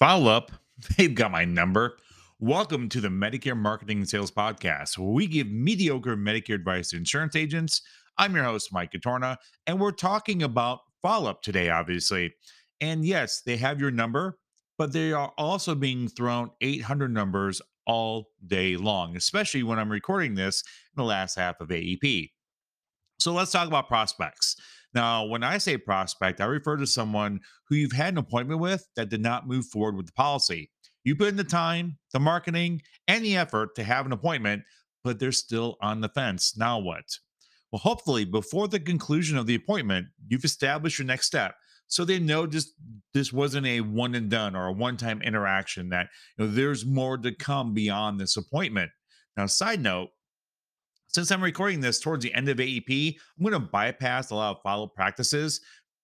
Follow up, they've got my number. Welcome to the Medicare Marketing and Sales Podcast, where we give mediocre Medicare advice to insurance agents. I'm your host, Mike Catorna, and we're talking about follow up today, obviously. And yes, they have your number, but they are also being thrown 800 numbers all day long, especially when I'm recording this in the last half of AEP. So let's talk about prospects. Now, when I say prospect, I refer to someone who you've had an appointment with that did not move forward with the policy. You put in the time, the marketing, and the effort to have an appointment, but they're still on the fence. Now what? Well, hopefully, before the conclusion of the appointment, you've established your next step. So they know just this wasn't a one and done or a one-time interaction, that you know there's more to come beyond this appointment. Now, side note, since I'm recording this towards the end of AEP, I'm going to bypass a lot of follow practices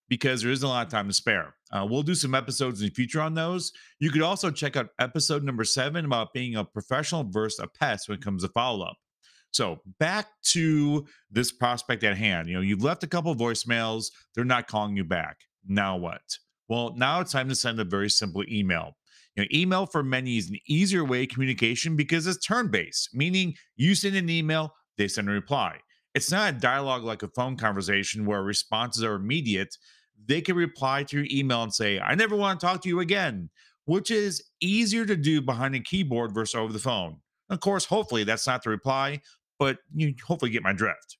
because there isn't a lot of time to spare. Uh, we'll do some episodes in the future on those. You could also check out episode number seven about being a professional versus a pest when it comes to follow up. So back to this prospect at hand. You know, you've left a couple voicemails, they're not calling you back. Now what? Well, now it's time to send a very simple email. You know, email for many is an easier way of communication because it's turn based, meaning you send an email, they send a reply. It's not a dialogue like a phone conversation where responses are immediate. They can reply to your email and say, I never want to talk to you again, which is easier to do behind a keyboard versus over the phone. Of course, hopefully that's not the reply, but you hopefully get my drift.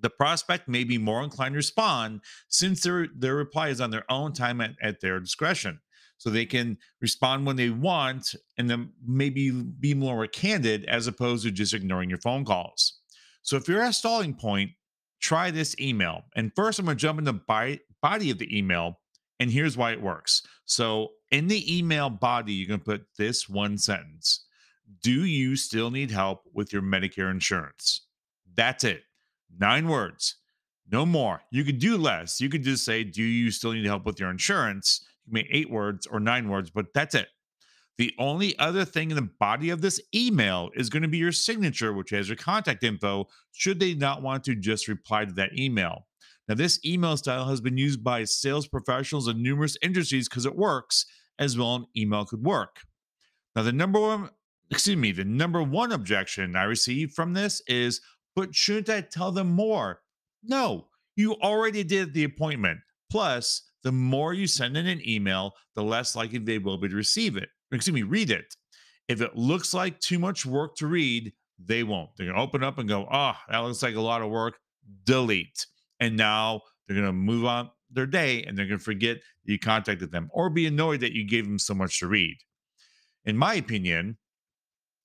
The prospect may be more inclined to respond since their, their reply is on their own time at, at their discretion so they can respond when they want and then maybe be more candid as opposed to just ignoring your phone calls. So if you're at a stalling point, try this email. And first, I'm going to jump into the body of the email, and here's why it works. So in the email body, you're going to put this one sentence Do you still need help with your Medicare insurance? That's it. Nine words. No more. You could do less. You could just say, Do you still need help with your insurance? Maybe eight words or nine words, but that's it. The only other thing in the body of this email is going to be your signature, which has your contact info, should they not want to just reply to that email. Now, this email style has been used by sales professionals in numerous industries because it works as well an email could work. Now, the number one, excuse me, the number one objection I received from this is, but shouldn't I tell them more? No, you already did the appointment. Plus, the more you send in an email, the less likely they will be to receive it. Excuse me, read it. If it looks like too much work to read, they won't. They're gonna open up and go, oh, that looks like a lot of work. Delete. And now they're gonna move on their day and they're gonna forget you contacted them or be annoyed that you gave them so much to read. In my opinion,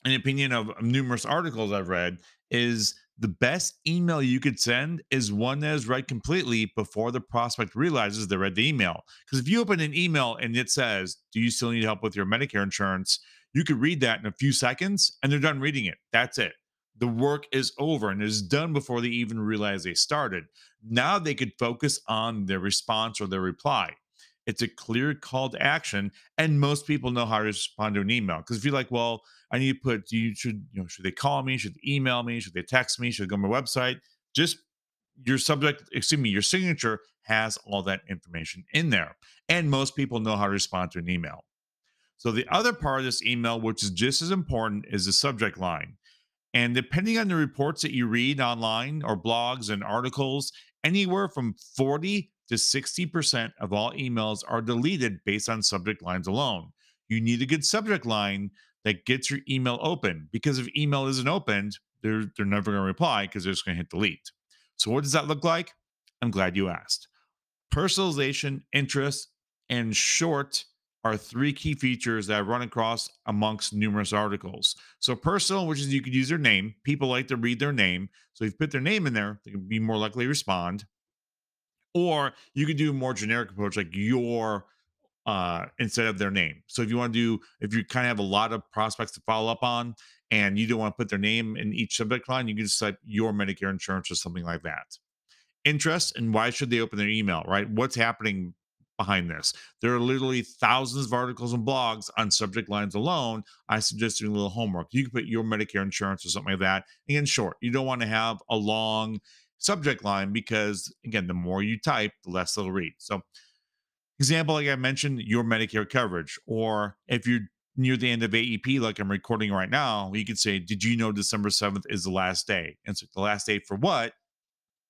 an opinion of numerous articles I've read, is the best email you could send is one that is read completely before the prospect realizes they read the email. Because if you open an email and it says, Do you still need help with your Medicare insurance? You could read that in a few seconds and they're done reading it. That's it. The work is over and is done before they even realize they started. Now they could focus on their response or their reply. It's a clear call to action, and most people know how to respond to an email. Because if you're like, well, I need to put, you should, you know, should they call me? Should they email me? Should they text me? Should they go to my website? Just your subject, excuse me, your signature has all that information in there. And most people know how to respond to an email. So the other part of this email, which is just as important, is the subject line. And depending on the reports that you read online or blogs and articles, anywhere from 40 to 60% of all emails are deleted based on subject lines alone. You need a good subject line that gets your email open because if email isn't opened, they're, they're never going to reply because they're just going to hit delete. So, what does that look like? I'm glad you asked. Personalization, interest, and short are three key features that I run across amongst numerous articles. So, personal, which is you could use their name. People like to read their name. So, if you put their name in there, they can be more likely to respond. Or you could do a more generic approach like your uh instead of their name. So if you want to do if you kind of have a lot of prospects to follow up on and you don't want to put their name in each subject line, you can just type your Medicare insurance or something like that. Interest and why should they open their email, right? What's happening behind this? There are literally thousands of articles and blogs on subject lines alone. I suggest doing a little homework. You can put your Medicare insurance or something like that. in short, you don't want to have a long subject line because again, the more you type, the less they'll read. So Example, like I mentioned, your Medicare coverage, or if you're near the end of AEP, like I'm recording right now, you could say, Did you know December 7th is the last day? And so the last day for what?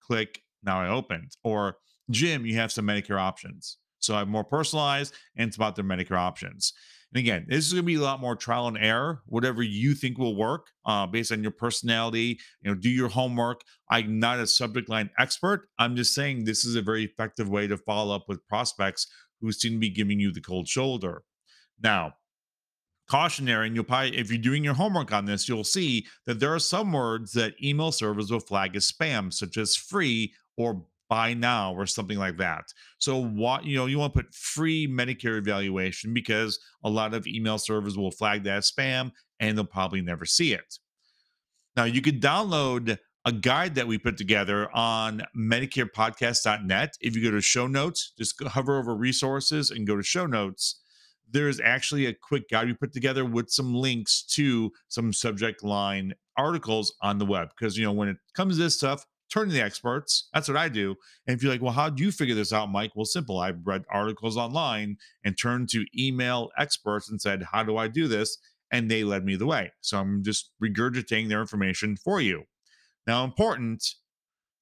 Click now I opened. Or Jim, you have some Medicare options. So I'm more personalized and it's about their Medicare options. And again, this is going to be a lot more trial and error. Whatever you think will work, uh, based on your personality, you know, do your homework. I'm not a subject line expert. I'm just saying this is a very effective way to follow up with prospects who seem to be giving you the cold shoulder. Now, cautionary, and you'll probably, if you're doing your homework on this, you'll see that there are some words that email servers will flag as spam, such as free or buy now or something like that. So what you know, you want to put free Medicare evaluation because a lot of email servers will flag that as spam and they'll probably never see it. Now you could download a guide that we put together on medicarepodcast.net. If you go to show notes, just hover over resources and go to show notes there's actually a quick guide we put together with some links to some subject line articles on the web. Because, you know, when it comes to this stuff, turn to the experts. That's what I do. And if you're like, well, how do you figure this out, Mike? Well, simple. I read articles online and turned to email experts and said, how do I do this? And they led me the way. So I'm just regurgitating their information for you. Now, important,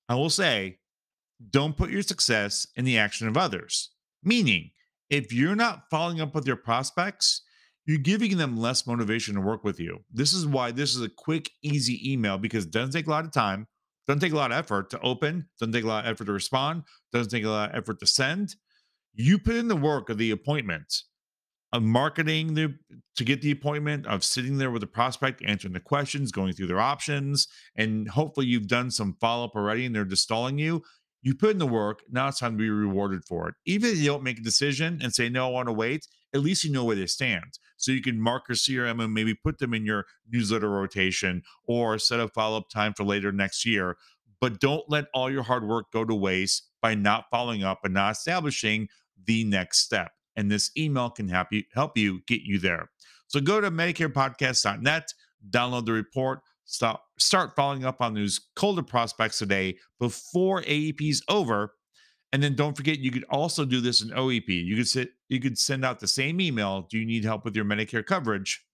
I will say, don't put your success in the action of others. Meaning, if you're not following up with your prospects, you're giving them less motivation to work with you. This is why this is a quick, easy email because it doesn't take a lot of time, doesn't take a lot of effort to open, doesn't take a lot of effort to respond, doesn't take a lot of effort to send. You put in the work of the appointment, of marketing the to get the appointment, of sitting there with the prospect, answering the questions, going through their options, and hopefully you've done some follow up already and they're just stalling you you put in the work. Now it's time to be rewarded for it. Even if you don't make a decision and say, no, I want to wait, at least you know where they stand. So you can mark your CRM and maybe put them in your newsletter rotation or set a follow up time for later next year. But don't let all your hard work go to waste by not following up and not establishing the next step. And this email can help you, help you get you there. So go to MedicarePodcast.net, download the report, stop start following up on those colder prospects today before AEP is over. And then don't forget, you could also do this in OEP. You could sit, you could send out the same email. Do you need help with your Medicare coverage?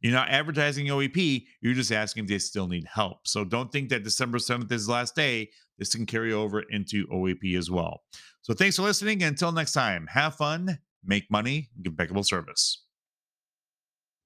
You're not advertising OEP. You're just asking if they still need help. So don't think that December 7th is the last day. This can carry over into OEP as well. So thanks for listening. Until next time, have fun, make money, give impeccable service.